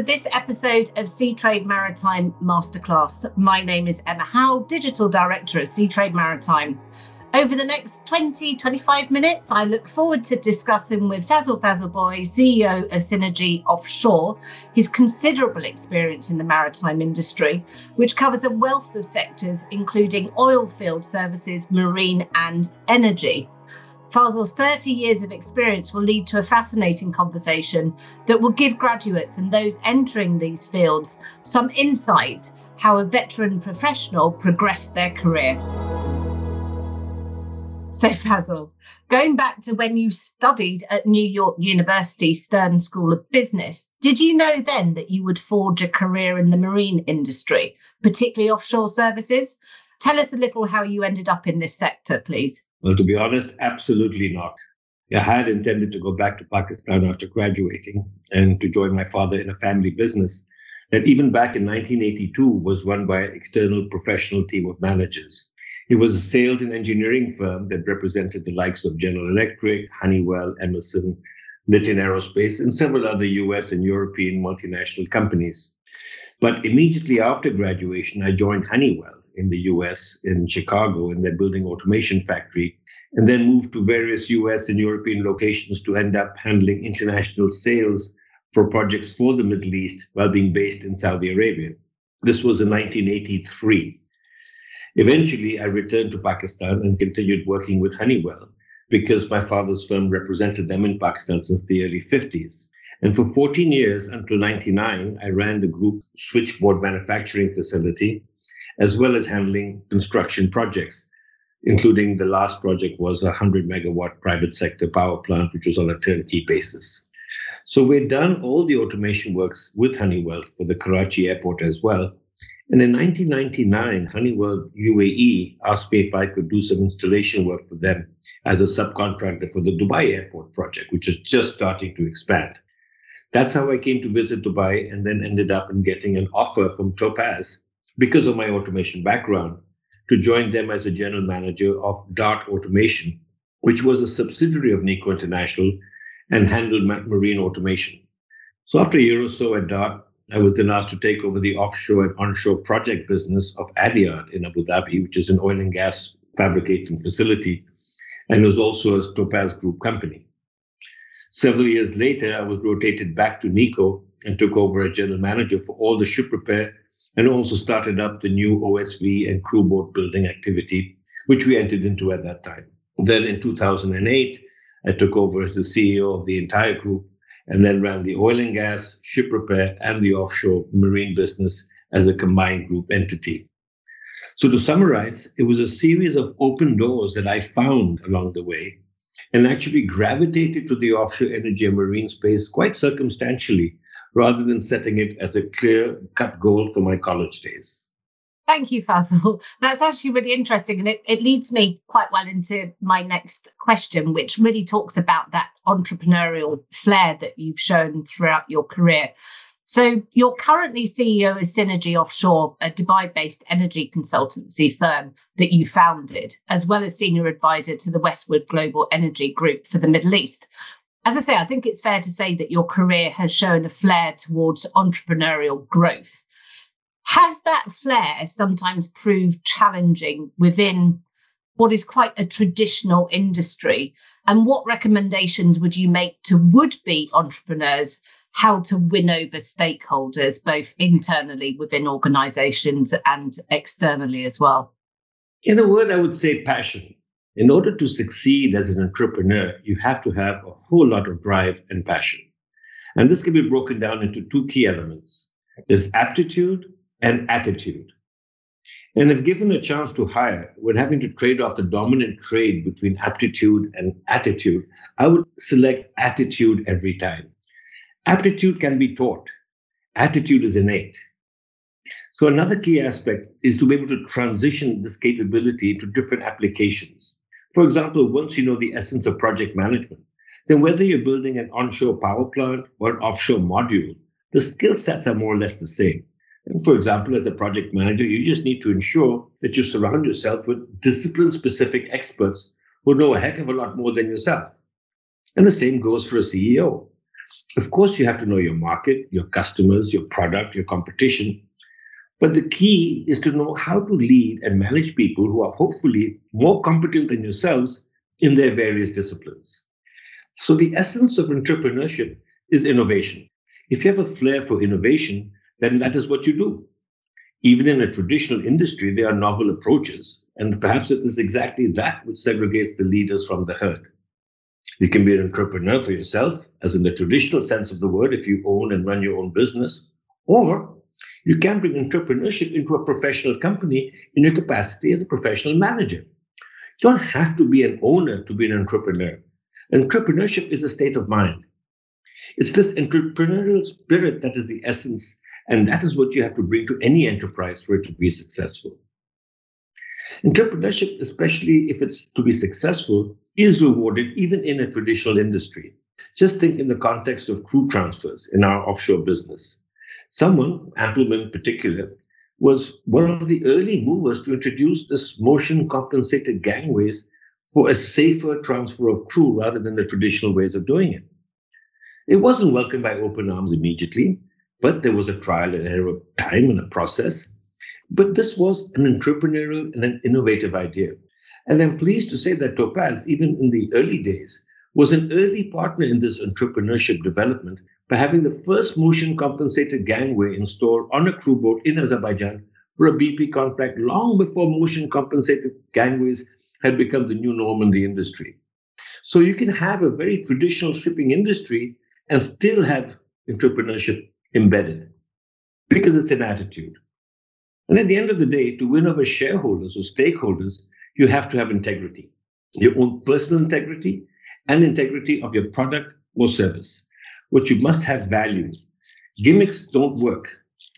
to this episode of Seatrade Maritime Masterclass. My name is Emma Howell, Digital Director of Seatrade Maritime. Over the next 20, 25 minutes, I look forward to discussing with Fazel Fazelbhoy, CEO of Synergy Offshore, his considerable experience in the maritime industry, which covers a wealth of sectors, including oil field services, marine, and energy. Fazel's 30 years of experience will lead to a fascinating conversation that will give graduates and those entering these fields some insight how a veteran professional progressed their career. So, Fazel, going back to when you studied at New York University Stern School of Business, did you know then that you would forge a career in the marine industry, particularly offshore services? Tell us a little how you ended up in this sector, please. Well, to be honest, absolutely not. I had intended to go back to Pakistan after graduating and to join my father in a family business that even back in 1982 was run by an external professional team of managers. It was a sales and engineering firm that represented the likes of General Electric, Honeywell, Emerson, Litton Aerospace, and several other US and European multinational companies. But immediately after graduation, I joined Honeywell in the US, in Chicago, in their building automation factory, and then moved to various US and European locations to end up handling international sales for projects for the Middle East while being based in Saudi Arabia. This was in 1983. Eventually, I returned to Pakistan and continued working with Honeywell because my father's firm represented them in Pakistan since the early 50s. And for 14 years until 99, I ran the group switchboard manufacturing facility as well as handling construction projects, including the last project was a 100 megawatt private sector power plant, which was on a turnkey basis. So we'd done all the automation works with Honeywell for the Karachi airport as well. And in 1999, Honeywell UAE asked me if I could do some installation work for them as a subcontractor for the Dubai airport project, which is just starting to expand. That's how I came to visit Dubai and then ended up in getting an offer from Topaz because of my automation background, to join them as a general manager of Dart Automation, which was a subsidiary of Nico International and handled marine automation. So after a year or so at Dart, I was then asked to take over the offshore and onshore project business of Adyard in Abu Dhabi, which is an oil and gas fabricating facility, and was also a Topaz Group company. Several years later, I was rotated back to Nico and took over as general manager for all the ship repair and also started up the new OSV and crew boat building activity, which we entered into at that time. Then in 2008, I took over as the CEO of the entire group and then ran the oil and gas, ship repair, and the offshore marine business as a combined group entity. So, to summarize, it was a series of open doors that I found along the way and actually gravitated to the offshore energy and marine space quite circumstantially rather than setting it as a clear cut goal for my college days. Thank you, Fazel. That's actually really interesting. And it, it leads me quite well into my next question, which really talks about that entrepreneurial flair that you've shown throughout your career. So, you're currently CEO of Synergy Offshore, a Dubai based energy consultancy firm that you founded, as well as senior advisor to the Westwood Global Energy Group for the Middle East as I say, I think it's fair to say that your career has shown a flair towards entrepreneurial growth. Has that flair sometimes proved challenging within what is quite a traditional industry? And what recommendations would you make to would be entrepreneurs how to win over stakeholders, both internally within organizations and externally as well? In a word, I would say passion. In order to succeed as an entrepreneur, you have to have a whole lot of drive and passion. And this can be broken down into two key elements there's aptitude and attitude. And if given a chance to hire, when having to trade off the dominant trade between aptitude and attitude, I would select attitude every time. Aptitude can be taught, attitude is innate. So, another key aspect is to be able to transition this capability into different applications. For example, once you know the essence of project management, then whether you're building an onshore power plant or an offshore module, the skill sets are more or less the same. And for example, as a project manager, you just need to ensure that you surround yourself with discipline specific experts who know a heck of a lot more than yourself. And the same goes for a CEO. Of course, you have to know your market, your customers, your product, your competition. But the key is to know how to lead and manage people who are hopefully more competent than yourselves in their various disciplines. So, the essence of entrepreneurship is innovation. If you have a flair for innovation, then that is what you do. Even in a traditional industry, there are novel approaches, and perhaps it is exactly that which segregates the leaders from the herd. You can be an entrepreneur for yourself, as in the traditional sense of the word, if you own and run your own business, or you can bring entrepreneurship into a professional company in your capacity as a professional manager. You don't have to be an owner to be an entrepreneur. Entrepreneurship is a state of mind. It's this entrepreneurial spirit that is the essence, and that is what you have to bring to any enterprise for it to be successful. Entrepreneurship, especially if it's to be successful, is rewarded even in a traditional industry. Just think in the context of crew transfers in our offshore business. Someone, Ampelmann in particular, was one of the early movers to introduce this motion compensated gangways for a safer transfer of crew rather than the traditional ways of doing it. It wasn't welcomed by open arms immediately, but there was a trial and error time and a process. But this was an entrepreneurial and an innovative idea. And I'm pleased to say that Topaz, even in the early days, was an early partner in this entrepreneurship development by having the first motion compensated gangway installed on a crew boat in Azerbaijan for a BP contract long before motion compensated gangways had become the new norm in the industry. So you can have a very traditional shipping industry and still have entrepreneurship embedded because it's an attitude. And at the end of the day, to win over shareholders or stakeholders, you have to have integrity your own personal integrity and integrity of your product or service. What you must have value. Gimmicks don't work,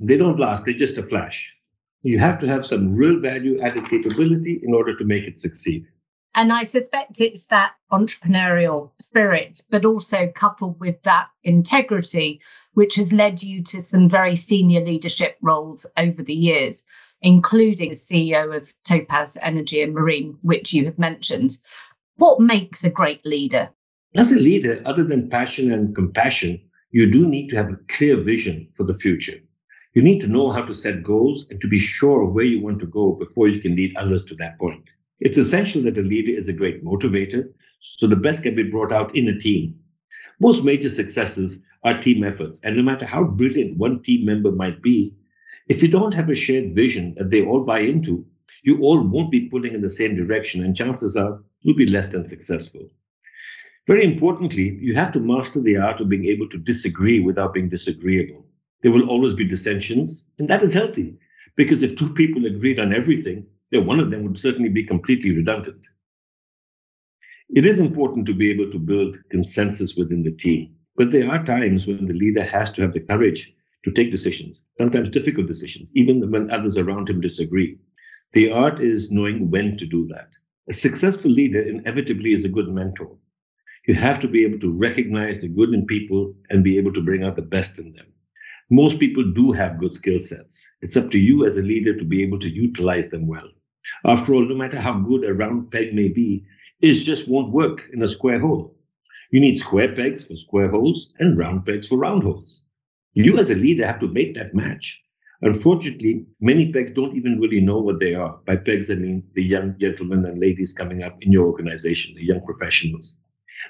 they don't last, they're just a flash. You have to have some real value added capability in order to make it succeed. And I suspect it's that entrepreneurial spirit, but also coupled with that integrity, which has led you to some very senior leadership roles over the years including CEO of Topaz Energy and Marine, which you have mentioned. What makes a great leader? As a leader, other than passion and compassion, you do need to have a clear vision for the future. You need to know how to set goals and to be sure of where you want to go before you can lead others to that point. It's essential that a leader is a great motivator, so the best can be brought out in a team. Most major successes are team efforts, and no matter how brilliant one team member might be, if you don't have a shared vision that they all buy into, you all won't be pulling in the same direction, and chances are you'll be less than successful. Very importantly, you have to master the art of being able to disagree without being disagreeable. There will always be dissensions, and that is healthy because if two people agreed on everything, then one of them would certainly be completely redundant. It is important to be able to build consensus within the team, but there are times when the leader has to have the courage to take decisions, sometimes difficult decisions, even when others around him disagree. The art is knowing when to do that. A successful leader inevitably is a good mentor. You have to be able to recognize the good in people and be able to bring out the best in them. Most people do have good skill sets. It's up to you as a leader to be able to utilize them well. After all, no matter how good a round peg may be, it just won't work in a square hole. You need square pegs for square holes and round pegs for round holes. You, as a leader, have to make that match. Unfortunately, many pegs don't even really know what they are. By pegs, I mean the young gentlemen and ladies coming up in your organization, the young professionals.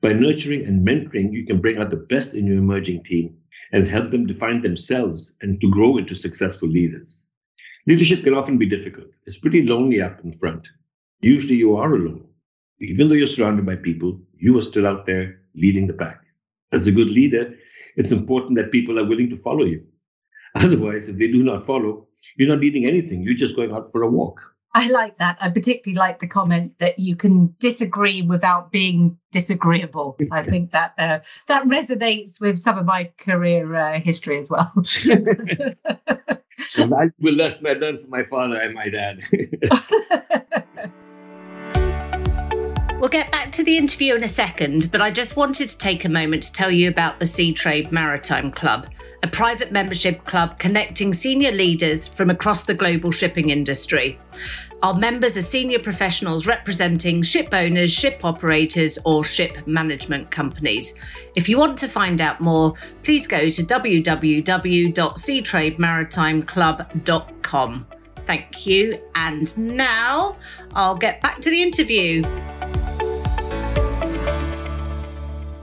By nurturing and mentoring, you can bring out the best in your emerging team and help them define themselves and to grow into successful leaders. Leadership can often be difficult. It's pretty lonely up in front. Usually you are alone. Even though you're surrounded by people, you are still out there leading the pack. As a good leader, it's important that people are willing to follow you. Otherwise, if they do not follow, you're not leading anything. You're just going out for a walk. I like that. I particularly like the comment that you can disagree without being disagreeable. I think that uh, that resonates with some of my career uh, history as well. I will less my learn from my father, I might add. We'll get back to the interview in a second, but I just wanted to take a moment to tell you about the Seatrade Maritime Club, a private membership club connecting senior leaders from across the global shipping industry. Our members are senior professionals representing ship owners, ship operators, or ship management companies. If you want to find out more, please go to www.seatrademaritimeClub.com. Thank you. And now I'll get back to the interview.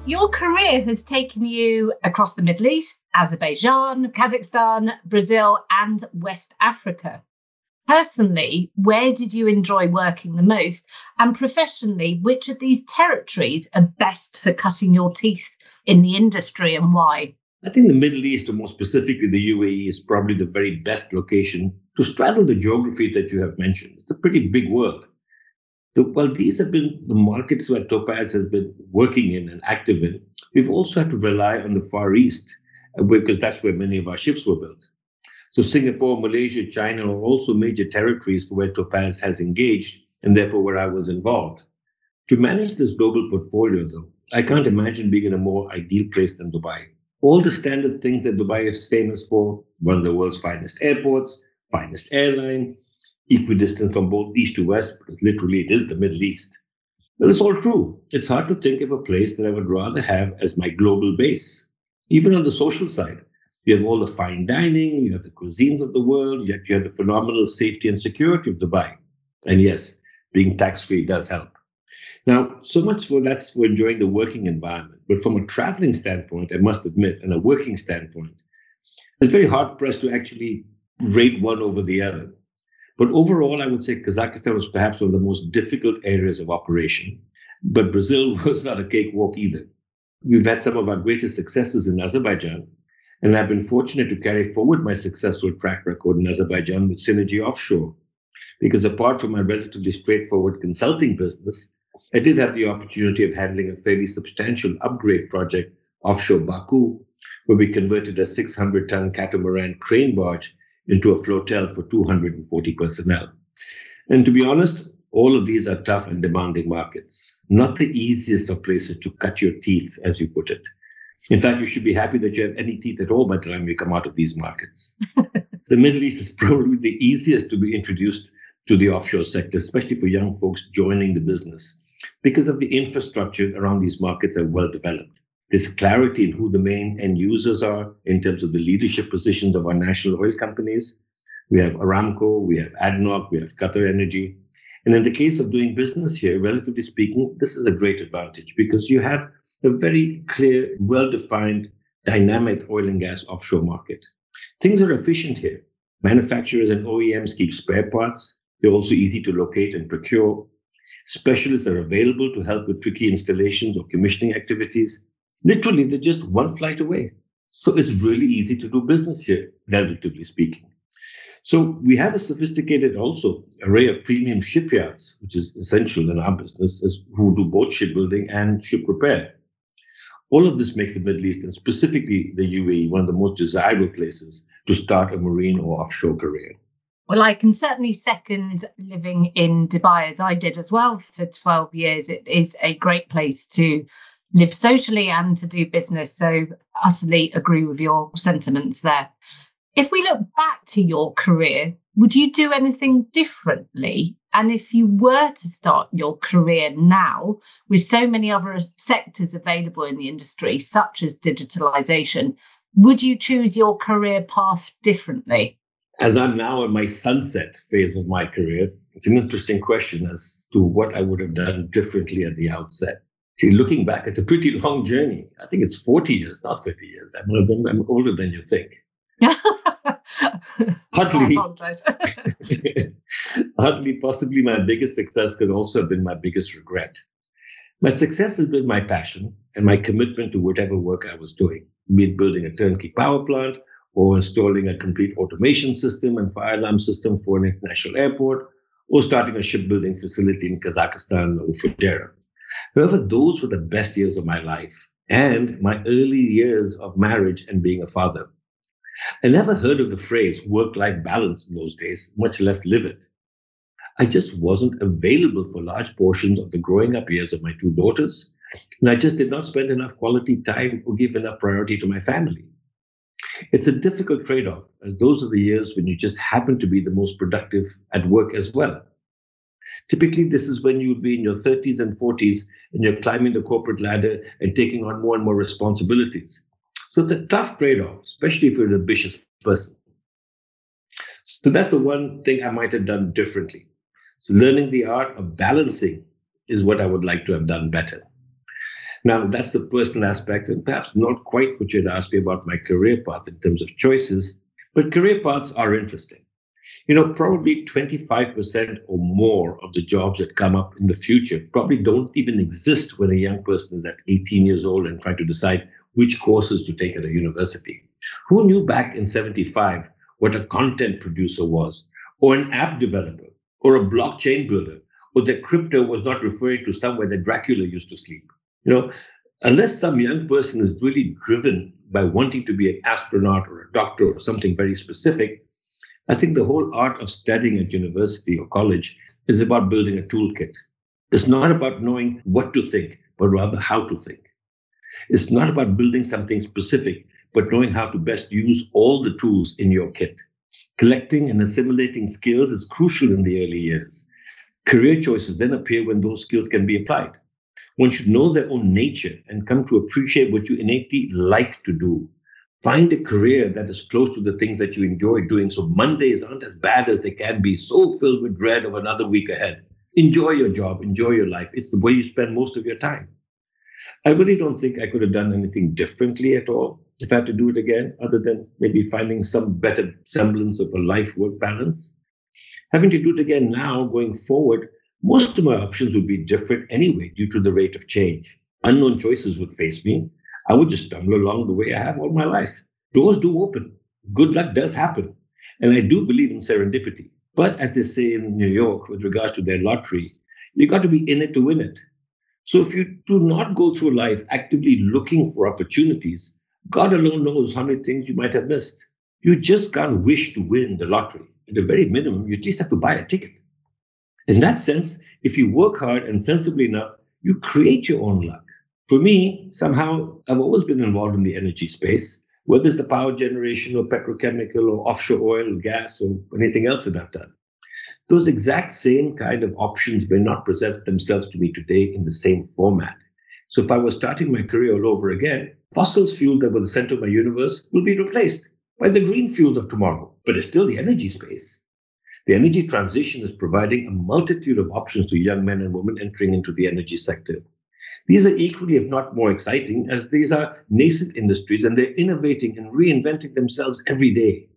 Your career has taken you across the Middle East, Azerbaijan, Kazakhstan, Brazil, and West Africa. Personally, where did you enjoy working the most? And professionally, which of these territories are best for cutting your teeth in the industry and why? I think the Middle East, or more specifically the UAE, is probably the very best location to straddle the geography that you have mentioned. It's a pretty big world. While these have been the markets where Topaz has been working in and active in, we've also had to rely on the Far East uh, because that's where many of our ships were built. So, Singapore, Malaysia, China are also major territories for where Topaz has engaged and therefore where I was involved. To manage this global portfolio, though, I can't imagine being in a more ideal place than Dubai all the standard things that Dubai is famous for one of the world's finest airports, finest airline, equidistant from both east to west, because literally it is the Middle East. Well, it's all true. It's hard to think of a place that I would rather have as my global base. Even on the social side, you have all the fine dining, you have the cuisines of the world, yet you have the phenomenal safety and security of Dubai. And yes, being tax free does help. Now, so much for that's for enjoying the working environment. But from a traveling standpoint, I must admit, and a working standpoint, it's very hard pressed to actually rate one over the other. But overall, I would say Kazakhstan was perhaps one of the most difficult areas of operation. But Brazil was not a cakewalk either. We've had some of our greatest successes in Azerbaijan, and I've been fortunate to carry forward my successful track record in Azerbaijan with Synergy Offshore. Because apart from my relatively straightforward consulting business, I did have the opportunity of handling a fairly substantial upgrade project offshore Baku, where we converted a 600 ton catamaran crane barge into a flotel for 240 personnel. And to be honest, all of these are tough and demanding markets, not the easiest of places to cut your teeth, as you put it. In fact, you should be happy that you have any teeth at all by the time you come out of these markets. the Middle East is probably the easiest to be introduced to the offshore sector, especially for young folks joining the business because of the infrastructure around these markets are well developed. There's clarity in who the main end users are in terms of the leadership positions of our national oil companies. We have Aramco, we have ADNOC, we have Qatar Energy. And in the case of doing business here, relatively speaking, this is a great advantage because you have a very clear, well defined, dynamic oil and gas offshore market. Things are efficient here. Manufacturers and OEMs keep spare parts. They're also easy to locate and procure. Specialists are available to help with tricky installations or commissioning activities. Literally, they're just one flight away. So it's really easy to do business here, relatively speaking. So we have a sophisticated also array of premium shipyards, which is essential in our business, as who do both shipbuilding and ship repair. All of this makes the Middle East and specifically the UAE one of the most desirable places to start a marine or offshore career. Well, I can certainly second living in Dubai as I did as well for 12 years. It is a great place to live socially and to do business. So, utterly agree with your sentiments there. If we look back to your career, would you do anything differently? And if you were to start your career now with so many other sectors available in the industry, such as digitalization, would you choose your career path differently? as I'm now in my sunset phase of my career, it's an interesting question as to what I would have done differently at the outset. See, looking back, it's a pretty long journey. I think it's 40 years, not 30 years. I'm, I'm older than you think. Hardly, hardly possibly my biggest success could also have been my biggest regret. My success has been my passion and my commitment to whatever work I was doing, be it building a turnkey power plant or installing a complete automation system and fire alarm system for an international airport, or starting a shipbuilding facility in Kazakhstan or Fujairah. However, those were the best years of my life and my early years of marriage and being a father. I never heard of the phrase work life balance in those days, much less live it. I just wasn't available for large portions of the growing up years of my two daughters, and I just did not spend enough quality time or give enough priority to my family. It's a difficult trade off, as those are the years when you just happen to be the most productive at work as well. Typically, this is when you would be in your 30s and 40s and you're climbing the corporate ladder and taking on more and more responsibilities. So it's a tough trade off, especially if you're an ambitious person. So that's the one thing I might have done differently. So learning the art of balancing is what I would like to have done better. Now, that's the personal aspects, and perhaps not quite what you'd asked me about my career path in terms of choices, but career paths are interesting. You know, probably 25% or more of the jobs that come up in the future probably don't even exist when a young person is at 18 years old and trying to decide which courses to take at a university. Who knew back in 75 what a content producer was, or an app developer, or a blockchain builder, or that crypto was not referring to somewhere that Dracula used to sleep? You know, unless some young person is really driven by wanting to be an astronaut or a doctor or something very specific, I think the whole art of studying at university or college is about building a toolkit. It's not about knowing what to think, but rather how to think. It's not about building something specific, but knowing how to best use all the tools in your kit. Collecting and assimilating skills is crucial in the early years. Career choices then appear when those skills can be applied. One should know their own nature and come to appreciate what you innately like to do Find a career that is close to the things that you enjoy doing so Mondays aren't as bad as they can be, so filled with dread of another week ahead. Enjoy your job, enjoy your life. It's the way you spend most of your time. I really don't think I could have done anything differently at all if I had to do it again, other than maybe finding some better semblance of a life work balance. Having to do it again now, going forward, most of my options would be different anyway due to the rate of change. Unknown choices would face me, I would just stumble along the way I have all my life. Doors do open. Good luck does happen. And I do believe in serendipity. But as they say in New York with regards to their lottery, you got to be in it to win it. So if you do not go through life actively looking for opportunities, God alone knows how many things you might have missed. You just can't wish to win the lottery. At the very minimum, you just have to buy a ticket. In that sense, if you work hard and sensibly enough, you create your own luck for me, somehow, I've always been involved in the energy space, whether it's the power generation or petrochemical or offshore oil, or gas, or anything else that I've done. Those exact same kind of options may not present themselves to me today in the same format. So if I was starting my career all over again, fossils fuel that were the center of my universe will be replaced by the green fuels of tomorrow. But it's still the energy space. The energy transition is providing a multitude of options to young men and women entering into the energy sector. These are equally, if not more exciting, as these are nascent industries and they're innovating and reinventing themselves every day.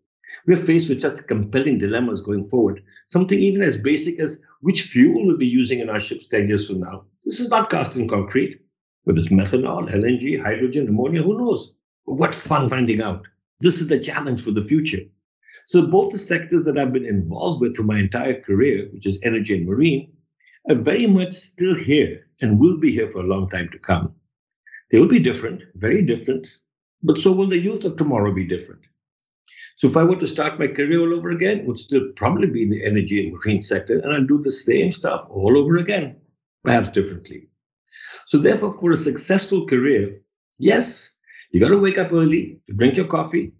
We're faced with such compelling dilemmas going forward. Something even as basic as which fuel we'll be using in our ships 10 years from now. This is not cast in concrete. Whether it's methanol, LNG, hydrogen, ammonia, who knows? What fun finding out. This is the challenge for the future. So both the sectors that I've been involved with through my entire career, which is energy and marine, are very much still here and will be here for a long time to come. They will be different, very different, but so will the youth of tomorrow be different. So if I were to start my career all over again, it would still probably be in the energy and marine sector, and I'd do the same stuff all over again, perhaps differently. So therefore, for a successful career, yes, you got to wake up early to drink your coffee,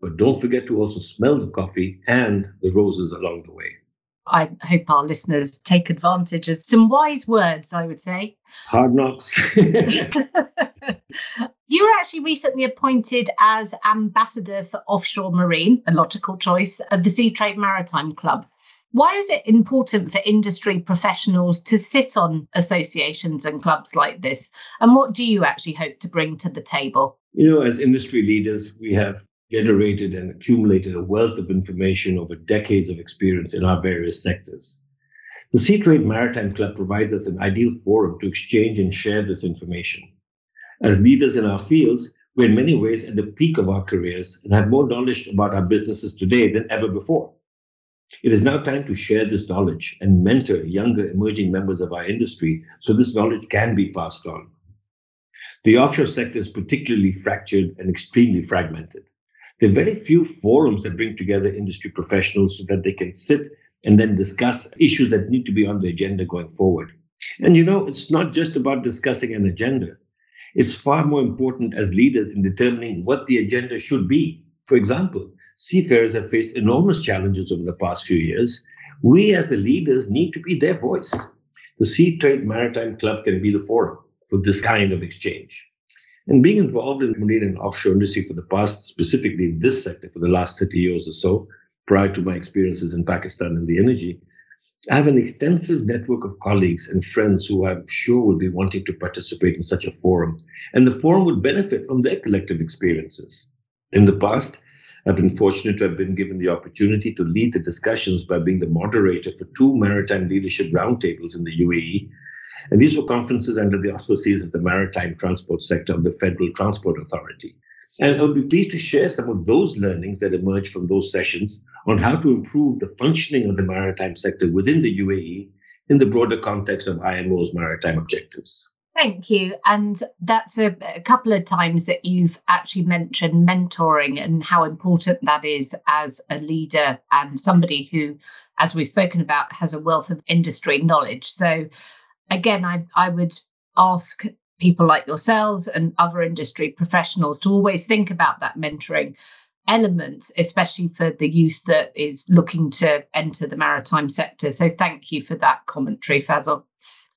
but don't forget to also smell the coffee and the roses along the way. I hope our listeners take advantage of some wise words, I would say. Hard knocks. you were actually recently appointed as ambassador for offshore marine, a logical choice, of the Seatrade Maritime Club. Why is it important for industry professionals to sit on associations and clubs like this? And what do you actually hope to bring to the table? You know, as industry leaders, we have generated and accumulated a wealth of information over decades of experience in our various sectors. The Seatrade Maritime Club provides us an ideal forum to exchange and share this information. As leaders in our fields, we're in many ways at the peak of our careers and have more knowledge about our businesses today than ever before. It is now time to share this knowledge and mentor younger emerging members of our industry so this knowledge can be passed on. The offshore sector is particularly fractured and extremely fragmented. There are very few forums that bring together industry professionals so that they can sit and then discuss issues that need to be on the agenda going forward. And you know, it's not just about discussing an agenda. It's far more important as leaders in determining what the agenda should be. For example, seafarers have faced enormous challenges over the past few years, We, as the leaders, need to be their voice. The Seatrade Maritime Club can be the forum for this kind of exchange. And being involved in marine and offshore industry for the past, specifically in this sector for the last 30 years or so, prior to my experiences in Pakistan and the energy, I have an extensive network of colleagues and friends who I'm sure will be wanting to participate in such a forum, and the forum would benefit from their collective experiences. In the past, I've been fortunate to have been given the opportunity to lead the discussions by being the moderator for two maritime leadership roundtables in the UAE. And these were conferences under the auspices of the maritime transport sector of the Federal Transport Authority. And I would be pleased to share some of those learnings that emerged from those sessions on how to improve the functioning of the maritime sector within the UAE in the broader context of IMO's maritime objectives. Thank you. And that's a, a, couple of times that you've actually mentioned mentoring and how important that is as a leader and somebody who, as we've spoken about, has a wealth of industry knowledge. So, again, I, I would ask people like yourselves and other industry professionals to always think about that mentoring element, especially for the youth that is looking to enter the maritime sector. So thank you for that commentary, Fazel.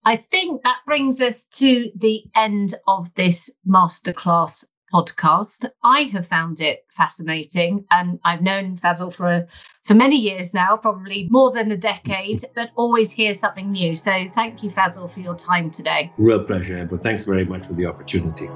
I think that brings us to the end of this masterclass podcast. I have found it fascinating, and I've known Fazel for for many years now, probably more than a decade, but always hear something new. So thank you, Fazel, for your time today. Real pleasure, Amber. Thanks very much for the opportunity.